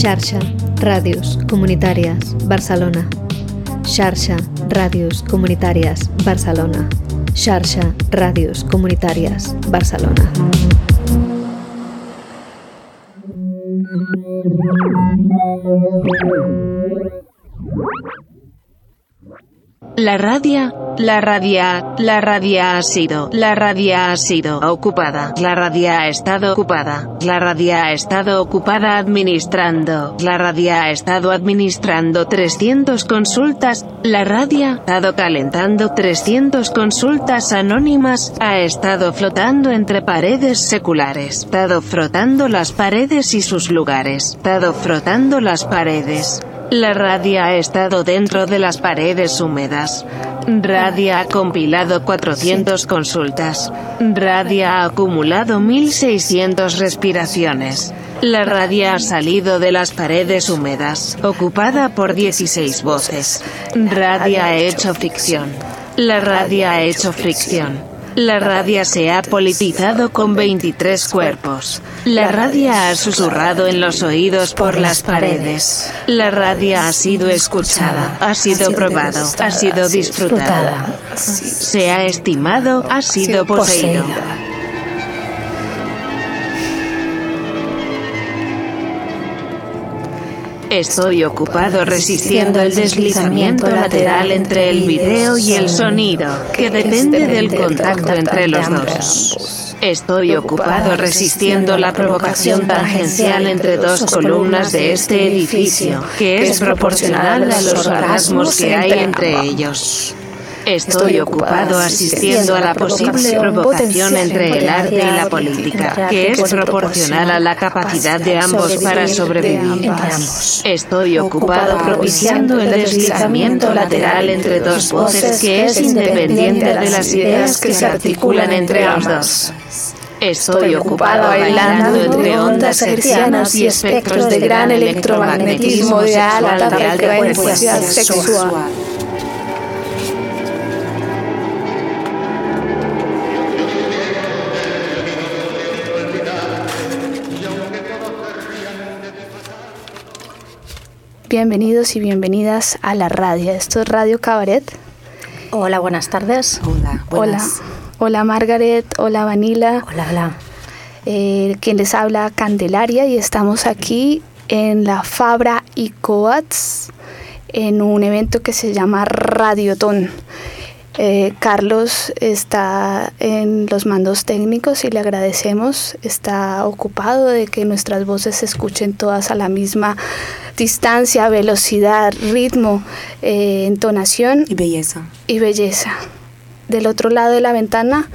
Xarxa, Ràdios Comunitàries, Barcelona. Xarxa, Ràdios Comunitàries, Barcelona. Xarxa, Ràdios Comunitàries, Barcelona. La radia, la radia, la radia ha sido, la radia ha sido ocupada, la radia ha estado ocupada, la radia ha estado ocupada administrando, la radia ha estado administrando 300 consultas, la radia ha estado calentando 300 consultas anónimas, ha estado flotando entre paredes seculares, ha estado frotando las paredes y sus lugares, ha estado frotando las paredes. La radia ha estado dentro de las paredes húmedas. Radia ha compilado 400 consultas. Radia ha acumulado 1600 respiraciones. La radia ha salido de las paredes húmedas, ocupada por 16 voces. Radia ha hecho ficción. La radia ha hecho fricción. La radia se ha politizado con 23 cuerpos. La radia ha susurrado en los oídos por las paredes. La radia ha sido escuchada, ha sido probado, ha sido disfrutada. Se ha estimado, ha sido poseído. Estoy ocupado resistiendo el deslizamiento lateral entre el video y el sonido, que depende del contacto entre los dos. Estoy ocupado resistiendo la provocación tangencial entre dos columnas de este edificio, que es proporcional a los orgasmos que hay entre ellos. Estoy ocupado asistiendo a la posible provocación entre el arte y la política, que es proporcional a la capacidad de ambos para sobrevivir. Estoy ocupado propiciando el deslizamiento lateral entre dos voces que es independiente de las ideas que se articulan entre los dos. Estoy ocupado bailando entre ondas hercianas y espectros de gran electromagnetismo de alta frecuencia sexual. Bienvenidos y bienvenidas a la radio. Esto es Radio Cabaret. Hola, buenas tardes. Hola, Hola. Hola Margaret, hola Vanila. Hola, hola. Eh, quien les habla Candelaria y estamos aquí en la Fabra y Coats en un evento que se llama Radiotón. Eh, Carlos está en los mandos técnicos y le agradecemos. Está ocupado de que nuestras voces se escuchen todas a la misma distancia, velocidad, ritmo, eh, entonación Y belleza. y belleza. Del otro lado de la ventana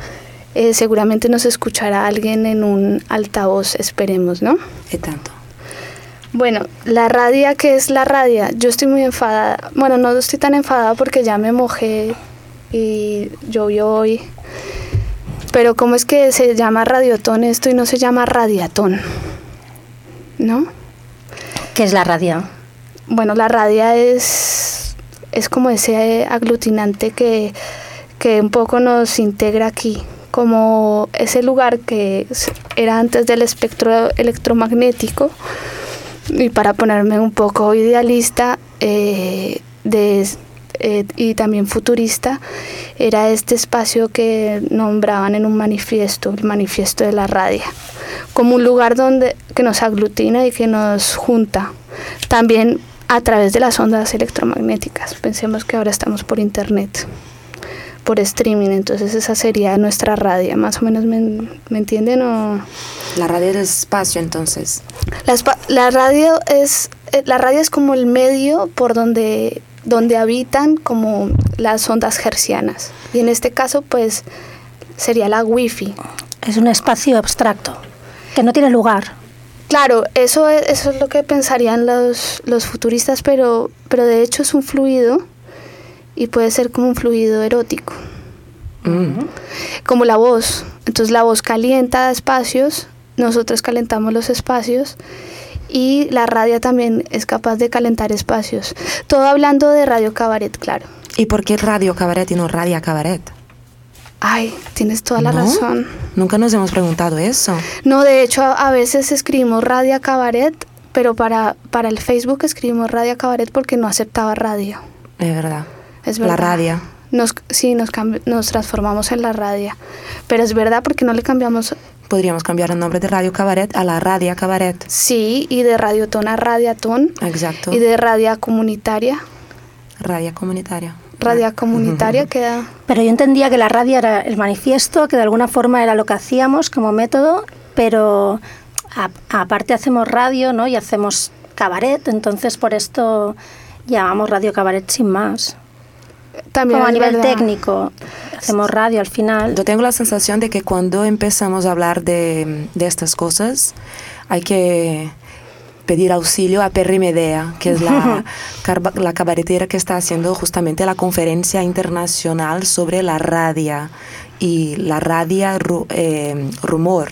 eh, seguramente nos escuchará alguien en un altavoz, esperemos, ¿no? E tanto. Bueno, la radia, ¿qué es la radia? Yo estoy muy enfadada. Bueno, no estoy tan enfadada porque ya me mojé y llovió hoy. Pero ¿cómo es que se llama radiotón esto y no se llama radiatón? ¿No? ¿Qué es la radio? Bueno, la radia es, es como ese aglutinante que, que un poco nos integra aquí, como ese lugar que era antes del espectro electromagnético. Y para ponerme un poco idealista eh, de- eh, y también futurista, era este espacio que nombraban en un manifiesto, el manifiesto de la radia, como un lugar donde, que nos aglutina y que nos junta. También a través de las ondas electromagnéticas. Pensemos que ahora estamos por internet, por streaming, entonces esa sería nuestra radio. Más o menos me, ¿me entienden o...? La radio del espacio, entonces. La, la radio es eh, la radio es como el medio por donde donde habitan como las ondas hercianas y en este caso pues sería la wifi Es un espacio abstracto que no tiene lugar. claro eso es, eso es lo que pensarían los, los futuristas pero pero de hecho es un fluido y puede ser como un fluido erótico Mm. como la voz. Entonces la voz calienta espacios, nosotros calentamos los espacios y la radio también es capaz de calentar espacios. Todo hablando de Radio Cabaret, claro. ¿Y por qué radio cabaret y no radia cabaret? Ay, tienes toda la ¿No? razón. Nunca nos hemos preguntado eso. No, de hecho, a, veces escribimos Radio Cabaret pero para, para el Facebook escribimos Radio Cabaret porque no aceptaba radio. Es verdad. Es La verdad. radio. Nos, sí, nos, nos transformamos en la radio. Pero es verdad porque no le cambiamos, Podríamos cambiar el nombre de Radio Cabaret a la Radio Cabaret. sí, y de radiotón a radiatón. Exacto. Y de radio comunitaria. Radio comunitaria. Radio comunitaria queda... Pero yo entendía que la radio era el manifiesto, que de alguna forma era lo que hacíamos como método, pero aparte hacemos radio, ¿no? Y hacemos cabaret, entonces por esto llamamos radio cabaret sin más. También Como a nivel verdad. técnico, hacemos radio al final. Yo tengo la sensación de que cuando empezamos a hablar de, de estas cosas, hay que pedir auxilio a Perry Medea, que es la, la cabaretera que está haciendo justamente la conferencia internacional sobre la radio y la radio ru- eh, rumor.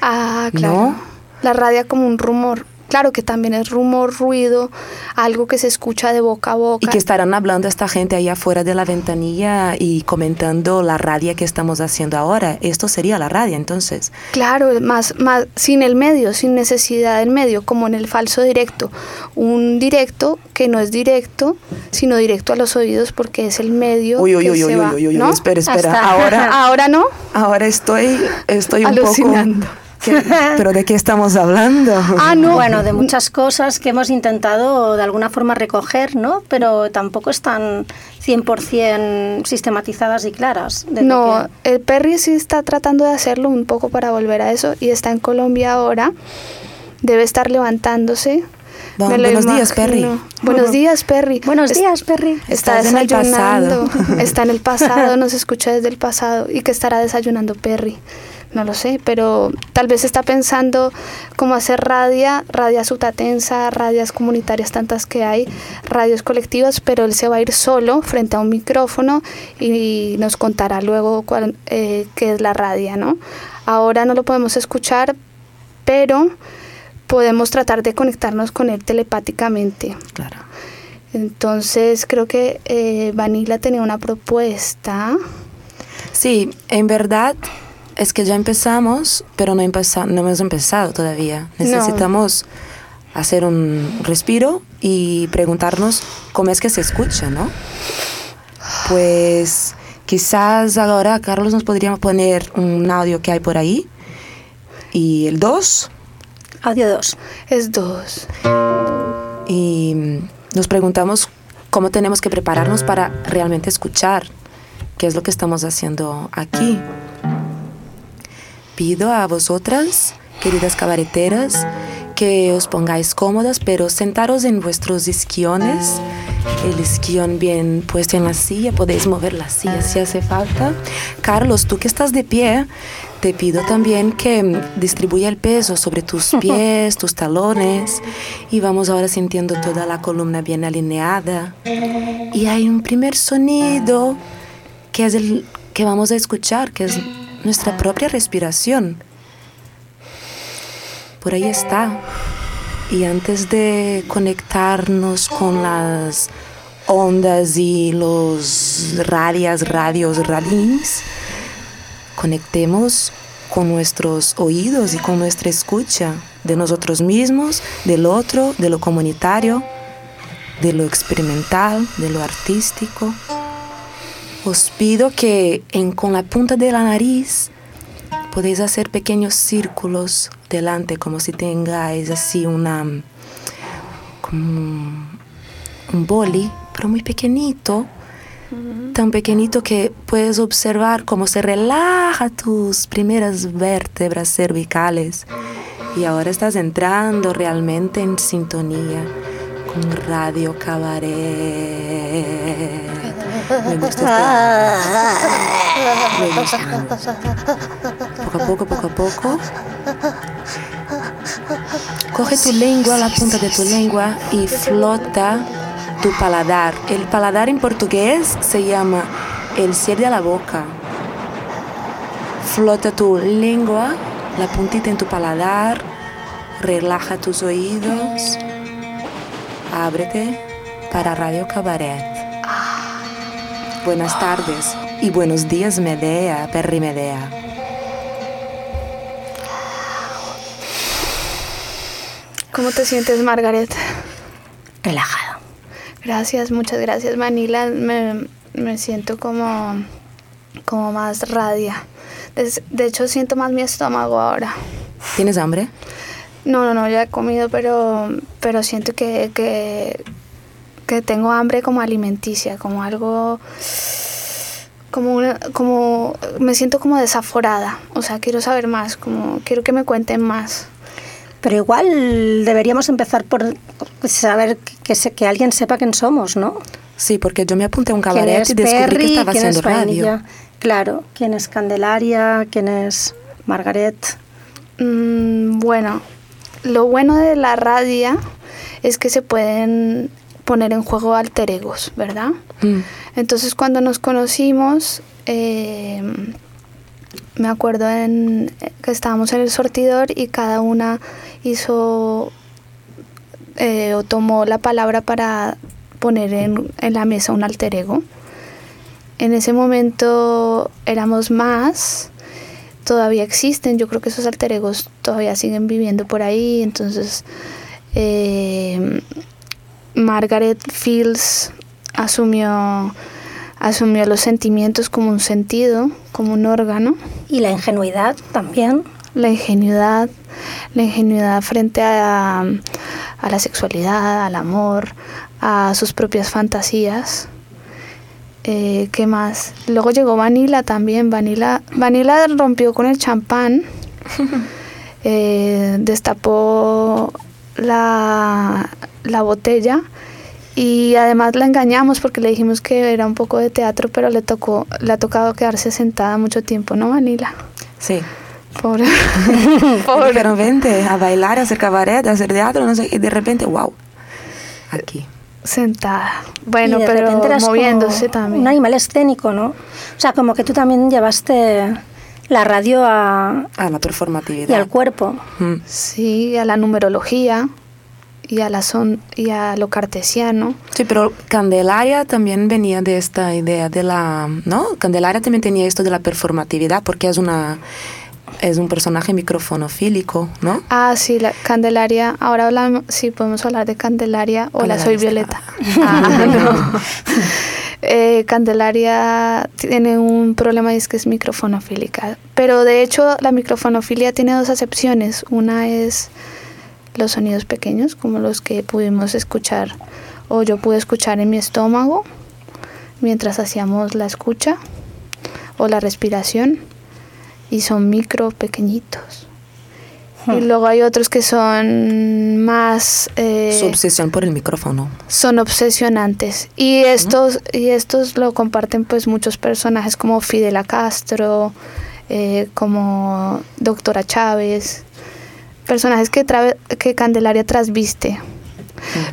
Ah, claro. ¿No? La radio como un rumor. Claro que también es rumor, ruido, algo que se escucha de boca a boca. Y que estarán hablando esta gente ahí afuera de la ventanilla y comentando la radio que estamos haciendo ahora. Esto sería la radio entonces. Claro, más, más sin el medio, sin necesidad del medio, como en el falso directo. Un directo que no es directo, sino directo a los oídos porque es el medio. Uy, uy, que uy, se uy, va, uy, uy, uy, ¿no? espera, espera. Hasta- Ahora, Ahora no. ahora estoy, estoy un Alucinando. poco... ¿Qué- ¿Pero de qué estamos hablando? Ah, no. Bueno, de muchas cosas que hemos intentado de alguna forma recoger, ¿no? Pero tampoco están 100% sistematizadas y claras. No, que- el Perry sí está tratando de hacerlo un poco para volver a eso y está en Colombia ahora. Debe estar levantándose. Buenos días, Perry. Buenos días, Perry. Buenos Es- días, Perry. Está Estás en el desayunando. pasado. Está en el pasado, nos escucha desde el pasado. ¿Y qué estará desayunando Perry? No lo sé, pero tal vez está pensando cómo hacer radia, radia sutatensa, radias comunitarias tantas que hay, radios colectivas, pero él se va a ir solo frente a un micrófono y nos contará luego cuál, eh, qué es la radia, ¿no? Ahora no lo podemos escuchar, pero podemos tratar de conectarnos con él telepáticamente. Claro. Entonces creo que eh, Vanilla tenía una propuesta. Sí, en verdad es que ya empezamos, pero no, empeza- no hemos empezado todavía. No. Necesitamos hacer un respiro y preguntarnos cómo es que se escucha, ¿no? Pues quizás ahora Carlos nos podría poner un audio que hay por ahí. Y el 2. Audio 2. Es dos. y mm, nos preguntamos cómo tenemos que prepararnos para realmente escuchar qué es lo que estamos haciendo aquí. Pido a vosotras, queridas cabareteras, que os pongáis cómodas, pero sentaros en vuestros esquiones, el esquión bien puesto en la silla, podéis mover la silla si hace falta. Carlos, tú que estás de pie, te pido también que mm, distribuya el peso sobre tus pies, tus talones, y vamos ahora sintiendo toda la columna bien alineada. Y hay un primer sonido que es el que vamos a escuchar, que es nuestra propia respiración. Por ahí está. Y antes de conectarnos con las ondas y los radias, radios, radins, conectemos con nuestros oídos y con nuestra escucha de nosotros mismos, del otro, de lo comunitario, de lo experimental, de lo artístico. Os pido que en- con la punta de la nariz podéis hacer pequeños círculos delante, como si tengáis así una como un- un boli, pero muy pequeñito, tan pequeñito que puedes observar cómo se relaja tus primeras vértebras cervicales. Y ahora estás entrando realmente en sintonía con Radio Cabaret. Me gusta este- gusta. Poco a poco, poco a poco. Coge tu lengua, la punta de tu lengua y flota tu paladar. El paladar en portugués se llama el cierre de la boca. Flota tu lengua, la puntita en tu paladar, relaja tus oídos, ábrete para Radio Cabaret. Buenas tardes y buenos días, Medea, Perry Medea. ¿Cómo te sientes, Margaret? Relajada. Gracias, muchas gracias, Manila. Me, me siento como, como más radia. De, hecho, siento más mi estómago ahora. ¿Tienes hambre? No, no, no, ya he comido, pero, pero siento que, que, que tengo hambre como alimenticia, como algo, como una, como, me siento como desaforada, o sea, quiero saber más, como, quiero que me cuenten más. Pero igual deberíamos empezar por saber que, se- que alguien sepa quién somos, ¿no? Sí, porque yo me apunté a un ¿Quién cabaret y descubrí Perry? que estaba ¿Quién haciendo es radio. Claro, ¿quién es Candelaria? ¿Quién es Margaret? Mm, bueno, lo bueno de la radio es que se pueden poner en juego alter egos, ¿verdad? Mm. Entonces cuando nos conocimos, eh, me acuerdo en, que estábamos en el sortidor y cada una hizo eh, o tomó la palabra para poner en, en la mesa un alter ego. En ese momento éramos más, todavía existen, yo creo que esos alter egos todavía siguen viviendo por ahí, entonces eh, Margaret Fields asumió, asumió los sentimientos como un sentido, como un órgano, Y la ingenuidad también. la ingenuidad, la ingenuidad frente a, a la sexualidad, al amor, a sus propias fantasías. Eh, ¿Qué más? Luego llegó Vanilla también. Vanilla, Vanilla rompió con el champán, eh, destapó la, la botella y además la engañamos porque le dijimos que era un poco de teatro, pero le tocó, le ha tocado quedarse sentada mucho tiempo, ¿no, Vanilla? Sí. Pobre. Pobre. dijeron, vente a bailar, a hacer cabaret, a hacer teatro, no sé, y de repente, wow, aquí. Sentada. Bueno, de pero repente moviéndose también. Un animal escénico, ¿no? O sea, como que tú también llevaste la radio a, A la performatividad. y al cuerpo. Mm. Sí, a la numerología y a la son y a lo cartesiano. Sí, pero Candelaria también venía de esta idea de la, ¿no? Candelaria también tenía esto de la performatividad porque es una es un personaje microfonofílico, ¿no? Ah, sí, la Candelaria. Ahora hablamos, sí, podemos hablar de Candelaria. Hola, Candelaria soy está- Violeta. Ah, no. Eh, Candelaria tiene un problema y es que es microfonofílica. Pero de hecho, la microfonofilia tiene dos acepciones. Una es los sonidos pequeños, como los que pudimos escuchar, o yo pude escuchar en mi estómago mientras hacíamos la escucha o la respiración, y son micro pequeñitos. Y luego hay otros que son más... eh, Su obsesión por el micrófono. son obsesionantes. Y estos y estos lo comparten pues muchos personajes como Fidela Castro eh, como Doctora Chávez. Personajes que tra- que Candelaria trasviste.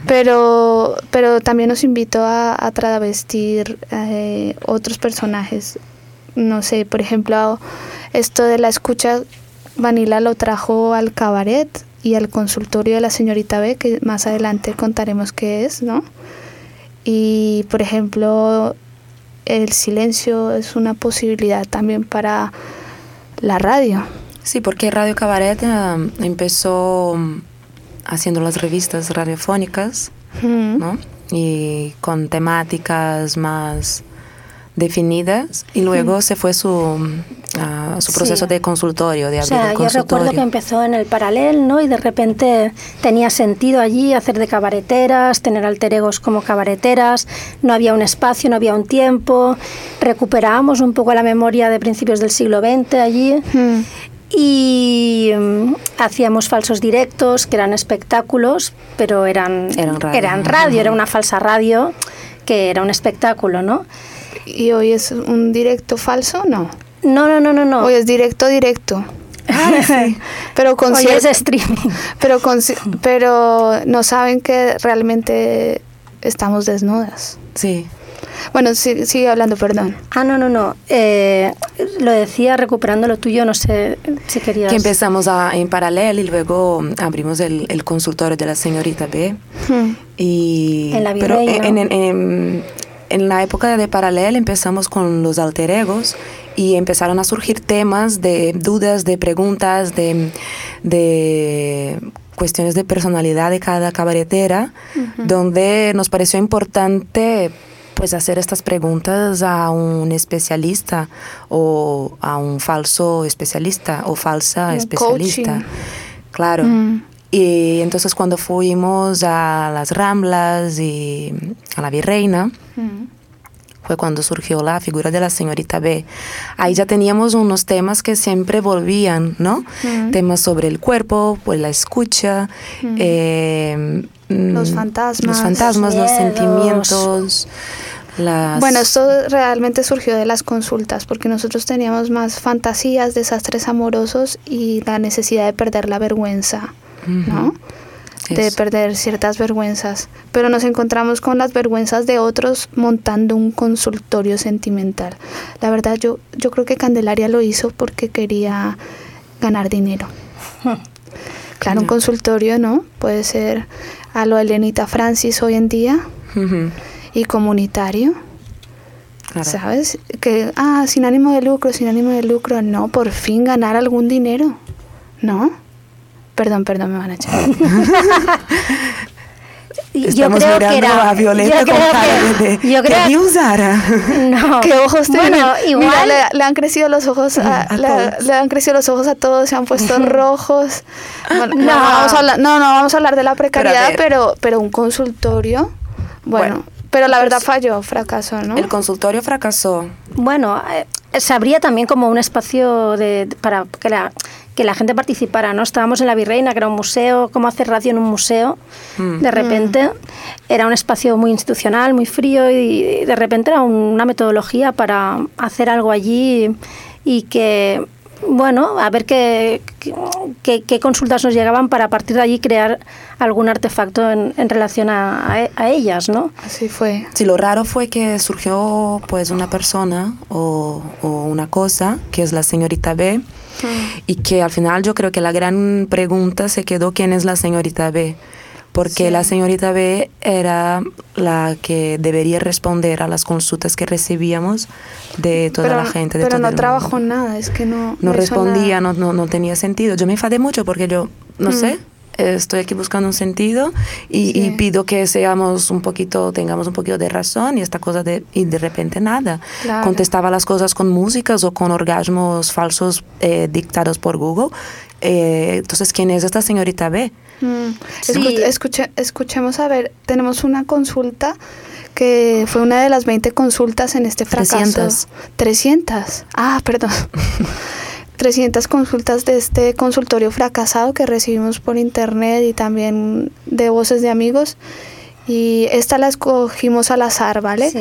Pero pero también nos invitó a, a travestir eh, otros personajes. No sé por ejemplo esto de la escucha Vanilla lo trajo al cabaret y al consultorio de la señorita B, que más adelante contaremos qué es, ¿no? Y, por ejemplo, el silencio es una posibilidad también para la radio. Sí, porque Radio Cabaret eh, empezó haciendo las revistas radiofónicas. ¿no? Y con temáticas más definidas y luego se fue su, mm, a su proceso Sí. de consultorio, de O abrir sea, el yo recuerdo consultorio. que empezó en el paralel, ¿no? Y de repente tenía sentido allí hacer de cabareteras, tener alter egos como cabareteras, no había un espacio, no había un tiempo, recuperábamos un poco la memoria de principios del siglo XX allí Mm. y mm, hacíamos falsos directos, que eran espectáculos, pero eran, Eran radio. eran radio, era una falsa radio que era un espectáculo, ¿no? ¿Y hoy es un directo falso? No. No, no, no, no, no. Hoy es directo, directo. Pero con Hoy cier- es streaming. pero con pero no saben que realmente estamos desnudas. Sí, Bueno, sí- sigue hablando, perdón. Ah, no, no, no. Eh, lo decía recuperando lo tuyo, no sé si querías. que empezamos a- en paralelo y luego abrimos el, el consultorio de la señorita B. Hmm. Y, En la pero en- en- en la época de Paralel empezamos con los alter egos y empezaron a surgir temas de dudas, de preguntas, de, de cuestiones de personalidad de cada cabaretera, donde nos pareció importante pues hacer estas preguntas a un especialista o a un falso especialista o falsa especialista. Claro. Mm. Y entonces cuando fuimos a las Ramblas y a la Virreina, fue cuando surgió la figura de la señorita B. Ahí ya teníamos unos temas que siempre volvían, ¿no? Temas sobre el cuerpo, pues la escucha, eh, los fantasmas, los, fantasmas, los sentimientos. Bueno, esto realmente surgió de las consultas, porque nosotros teníamos más fantasías, desastres amorosos y la necesidad de perder la vergüenza, ¿no? De perder ciertas vergüenzas. Pero nos encontramos con las vergüenzas de otros montando un consultorio sentimental. La verdad, yo, yo creo que Candelaria lo hizo porque quería ganar dinero. Claro, un consultorio, ¿no? Puede ser a lo Elenita Francis hoy en día y comunitario. ¿Sabes? Que, ah, sin ánimo de lucro, sin ánimo de lucro. No, por fin ganar algún dinero. ¿No? Perdón, perdón, me van a echar. Estamos yo creo que era, a Violeta con cara de, yo creo, que usara. No. ¿Qué ojos tiene? Bueno, igual le, han crecido los ojos a, le, han crecido los ojos a todos, se han puesto rojos. no, no, vamos a hablar, no, no, vamos a hablar de la precariedad, pero, pero, un consultorio, bueno pero la verdad falló, fracasó, ¿no? El consultorio fracasó. Bueno, eh, se abría también como un espacio de, para que la, que la gente participara, ¿no? Estábamos en la Virreina, que era un museo, como hacer radio en un museo. Mm. De repente mm. era un espacio muy institucional, muy frío y de repente era una metodología para hacer algo allí y que bueno, a ver qué, qué, consultas nos llegaban para a partir de allí crear algún artefacto en, en relación a, a, ellas, ¿no? Así fue. Sí, lo raro fue que surgió pues una persona o, o una cosa, que es la señorita B, y que al final yo creo que la gran pregunta se quedó quién es la señorita B porque la señorita B era la que debería responder a las consultas que recibíamos de toda la gente. De pero no trabajó nada, es que no... No, respondía, no, no, no, tenía sentido. Yo me enfadé mucho porque yo, no mm. sé, estoy aquí buscando un sentido y, pido que seamos un poquito, tengamos un poquito de razón y esta cosa de, y de repente nada. Contestaba las cosas con músicas o con orgasmos falsos eh, dictados por Google. Eh, entonces, ¿quién es esta señorita B? Mm. Escuche, escuchemos a ver, tenemos una consulta que fue una de las 20 consultas en este fracaso. 300. 300. Ah, perdón. 300 consultas de este consultorio fracasado que recibimos por internet y también de voces de amigos. Y esta la escogimos al azar, ¿vale? Sí,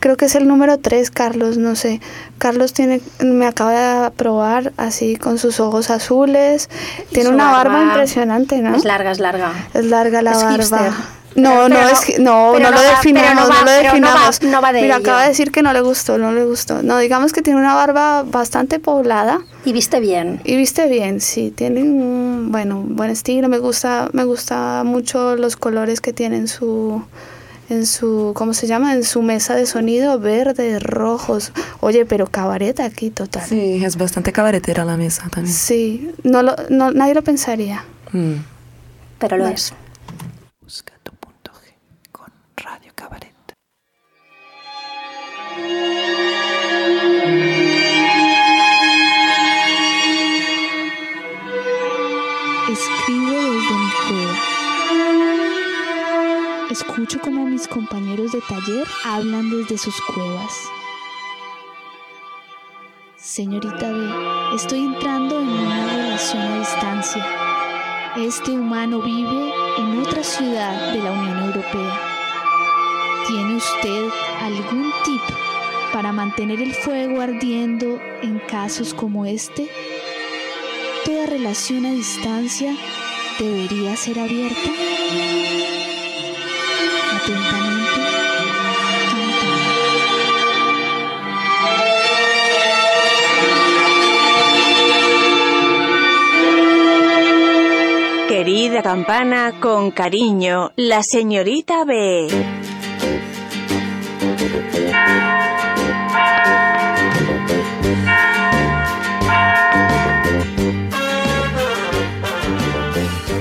Creo que es el número 3, Carlos, no sé. Carlos tiene, me acaba de probar así con sus ojos azules. Tiene una barba, impresionante, ¿no? Es larga, es larga. Es larga la barba. No, no, es no, no, lo definamos, no, lo definamos. No va, de Mira, acaba de decir que no le gustó, no le gustó. No, digamos que tiene una barba bastante poblada. Y viste bien. Y viste bien, sí, tiene un, bueno, buen estilo, me gusta, me gusta mucho los colores que tiene en su en su, ¿cómo se llama? En su mesa de sonido, verdes, rojos. Oye, pero cabaret aquí total. Sí, es bastante cabaretera la mesa también. Sí, no lo, no, nadie lo pensaría. Mm. Pero lo es. Escucho como mis compañeros de taller hablan desde sus cuevas. Señorita B, estoy entrando en una relación a distancia. Este humano vive en otra ciudad de la Unión Europea. ¿Tiene usted algún tip para mantener el fuego ardiendo en casos como este? toda relación a distancia debería ser abierta? Querida campana, con cariño, la señorita B.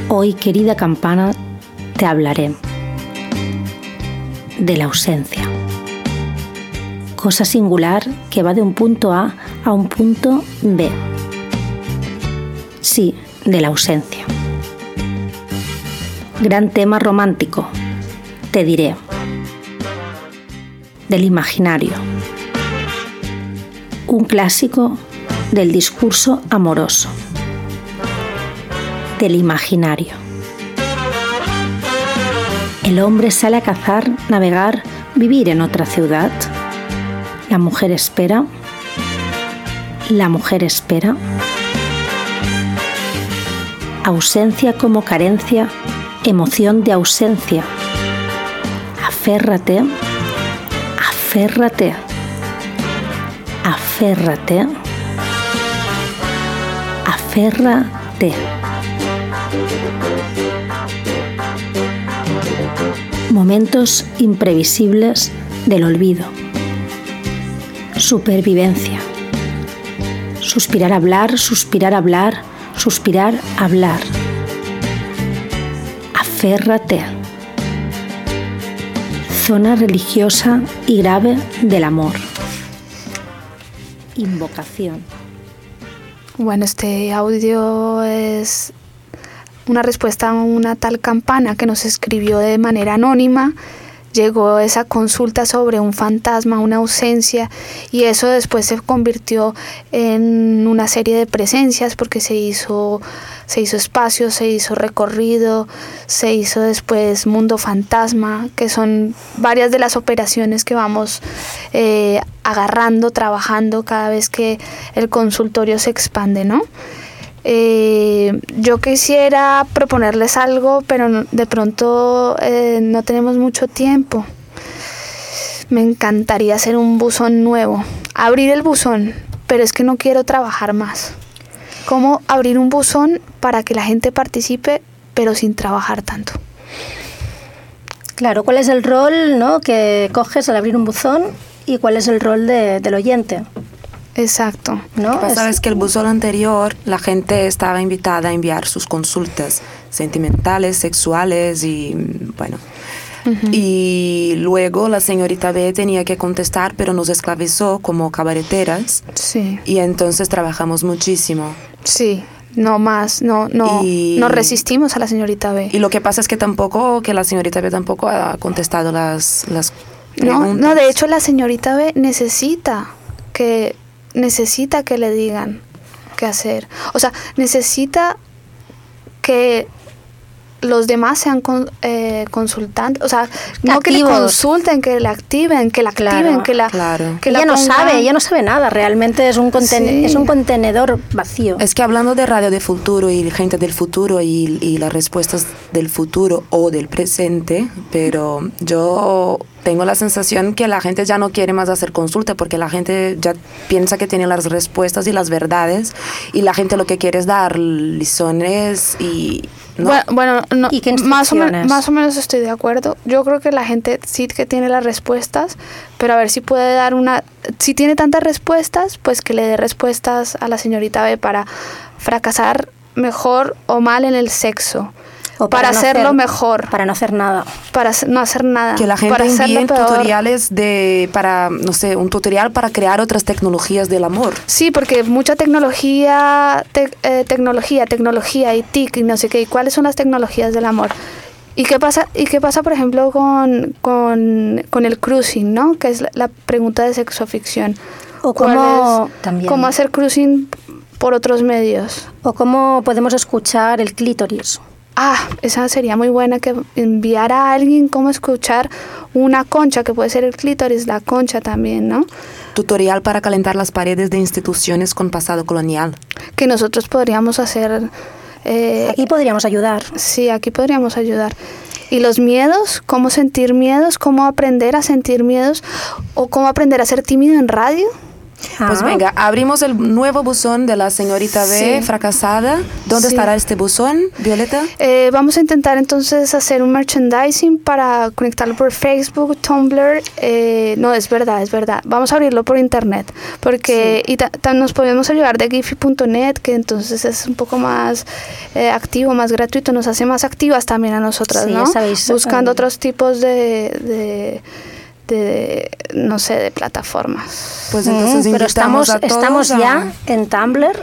Hoy, querida campana, te hablaré de la ausencia. Cosa singular que va de un punto A a un punto B. Sí, de la ausencia. Gran tema romántico, te diré. Del imaginario. Un clásico del discurso amoroso. Del imaginario. El hombre sale a cazar, navegar, vivir en otra ciudad. La mujer espera. La mujer espera. Ausencia como carencia, emoción de ausencia. Aférrate, aférrate, aférrate, aférrate. Momentos imprevisibles del olvido. Supervivencia. Suspirar, hablar, suspirar, hablar, suspirar, hablar. Aférrate. Zona religiosa y grave del amor. Invocación. Bueno, este audio es una respuesta a una tal campana que nos escribió de manera anónima. Llegó esa consulta sobre un fantasma, una ausencia, y eso después se convirtió en una serie de presencias porque se hizo, se hizo espacio, se hizo recorrido, se hizo después mundo fantasma, que son varias de las operaciones que vamos eh, agarrando, trabajando cada vez que el consultorio se expande, ¿no? Eh, yo quisiera proponerles algo, pero de pronto eh, no tenemos mucho tiempo. Me encantaría hacer un buzón nuevo, abrir el buzón, pero es que no quiero trabajar más. ¿Cómo abrir un buzón para que la gente participe, pero sin trabajar tanto? Claro, ¿cuál es el rol ¿no? que coges al abrir un buzón y cuál es el rol de, del oyente? Exacto. ¿no? Lo que pasa es que el buzón anterior la gente estaba invitada a enviar sus consultas sentimentales, sexuales y bueno. Uh -huh. Y luego la señorita B tenía que contestar, pero nos esclavizó como cabareteras. Sí. Y entonces trabajamos muchísimo. Sí. No más, no, no, Y- no resistimos a la señorita B. Y lo que pasa es que tampoco, que la señorita B tampoco ha contestado las, las No, preguntas. no, de hecho la señorita B necesita que necesita que le digan qué hacer. O sea, necesita que los demás sean con- eh, consultantes, o sea, no que le consulten, que la activen, que la Claro, activen, que la claro. que la ella no sabe, ella no sabe nada, realmente es un, conten- Sí. es un contenedor vacío. Es que hablando de radio de futuro y gente del futuro y, y las respuestas del futuro o del presente, pero yo tengo la sensación que la gente ya no quiere más hacer consulta porque la gente ya piensa que tiene las respuestas y las verdades y la gente lo que quiere es dar lizones y... ¿no? Bueno, bueno, no, ¿Y qué más, o más o menos estoy de acuerdo. Yo creo que la gente sí que tiene las respuestas, pero a ver si puede dar una... Si tiene tantas respuestas, pues que le dé respuestas a la señorita B para fracasar mejor o mal en el sexo. O para, no hacerlo hacer- mejor. Para no hacer nada. Para no hacer nada. que la gente para envíe tutoriales de para no sé un tutorial para crear otras tecnologías del amor Sí, porque mucha tecnología, te- eh, tecnología, tecnología y TIC y no sé qué. ¿Y cuáles son las tecnologías del amor? ¿Y qué pasa, y qué pasa por ejemplo, con, con, con el cruising, ¿no? Que es la, la pregunta de sexoficción. O ¿Cuál cómo- es- también. cómo hacer cruising por otros medios. O cómo podemos escuchar el clítoris. Ah, esa sería muy buena que enviara a alguien cómo escuchar una concha, que puede ser el clítoris, la concha también, ¿no? tutorial para calentar las paredes de instituciones con pasado colonial Que nosotros podríamos hacer... eh, Aquí podríamos ayudar. Sí, aquí podríamos ayudar. Y los miedos, cómo sentir miedos, cómo aprender a sentir miedos o cómo aprender a ser tímido en radio. Pues Ah. venga, abrimos el nuevo buzón de la señorita B Sí. fracasada. ¿Dónde Sí. estará este buzón, Violeta? Eh, vamos a intentar entonces hacer un merchandising para conectarlo por Facebook, Tumblr. eh, no, es verdad, es verdad. Vamos a abrirlo por internet. Porque y ta- ta- nos podemos ayudar de Giphy.net, que entonces es un poco más eh, activo, más gratuito, nos hace más activas también a nosotras, ¿no? Buscando otros tipos de, de, de, no sé, de plataformas. Pues Mm, pero estamos, a todos estamos a- ya en Tumblr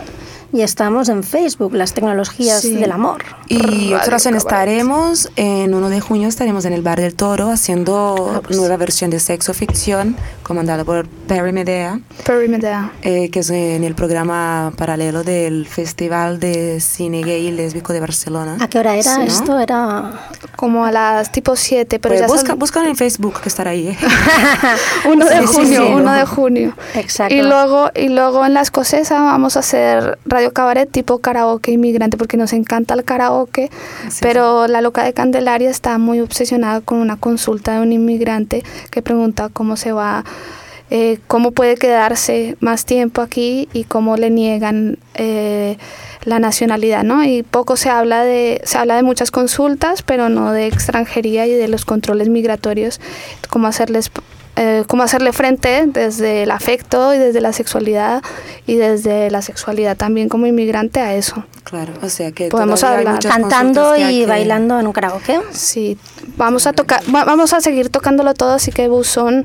y estamos en Facebook, las tecnologías Sí. del amor. Y Radio otra ocasión Cabaret. estaremos, en 1 de junio estaremos en el Bar del Toro haciendo Ah, pues. nueva versión de Sexo Ficción, comandada por Perry Medea, Perry Medea. eh, que es en el programa paralelo del Festival de Cine Gay y Lésbico de Barcelona. ¿A qué hora era Sí, ¿no? esto? Era Como a las tipo 7, pero Pues ya busca, sal- búscalo en Facebook, que estará ahí. ¿eh? 1 de Sí, junio, sí. 1 de junio. Exacto. Y luego, y luego en la escocesa vamos a hacer radio cabaret tipo karaoke inmigrante porque nos encanta el karaoke, pero la loca de Candelaria está muy obsesionada con una consulta de un inmigrante que pregunta cómo se va, eh, cómo puede quedarse más tiempo aquí y cómo le niegan eh, la nacionalidad, ¿no? Y poco se habla de, se habla de muchas consultas, pero no de extranjería y de los controles migratorios, cómo hacerles eh, cómo hacerle frente desde el afecto y desde la sexualidad y desde la sexualidad también como inmigrante a eso. Claro, o sea que Podemos hablar. cantando y que- bailando en un karaoke. Sí, vamos a tocar, va- vamos a seguir tocándolo todo, así que buzón,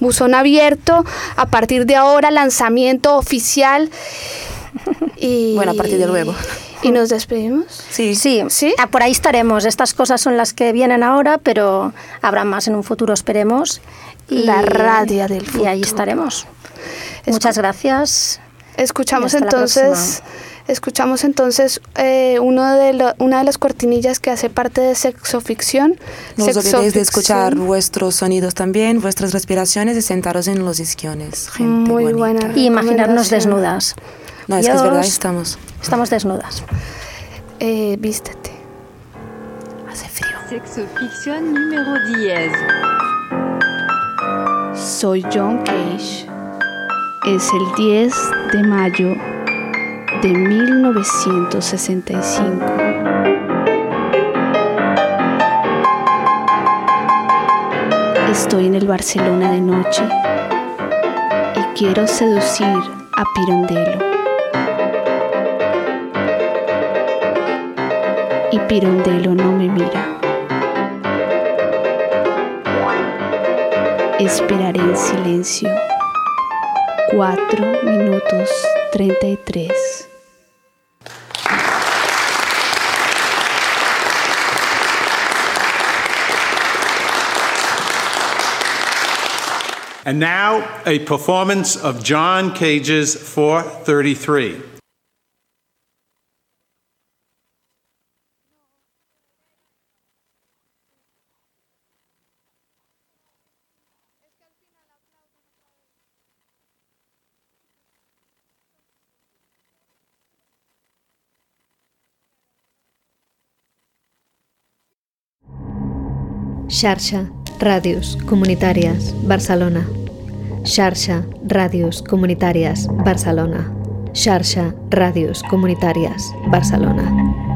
buzón abierto, a partir de ahora lanzamiento oficial. Y, Bueno, a partir de luego. Y nos despedimos. Sí, Sí, ¿Sí? ah, por ahí estaremos. Estas cosas son las que vienen ahora, pero habrá más en un futuro, esperemos. Y, La radio del Y ahí futuro. estaremos. Escu- Muchas gracias. Escuchamos entonces, escuchamos entonces eh, uno de lo- una de las cortinillas que hace parte de sexoficción. No os olvidéis de escuchar Sexoficción. vuestros sonidos también, vuestras respiraciones y sentaros en los isquiones. Gente Muy bonita. buena. Y imaginarnos desnudas. No, es que es verdad, Dios. estamos. Estamos desnudas. Eh, vístete. Hace frío. Sexofiction numéro 10. Soy John Cage. Es el 10 de mayo de 1965. Estoy en el Barcelona de noche y quiero seducir a Pirondello. Y Pirondello no me mira. Esperaré en silencio. 4 minutos 33. And now, a performance of John Cage's 433. Xarxa, Ràdios Comunitàries, Barcelona. Xarxa, Ràdios Comunitàries, Barcelona. Xarxa, Ràdios Comunitàries, Barcelona.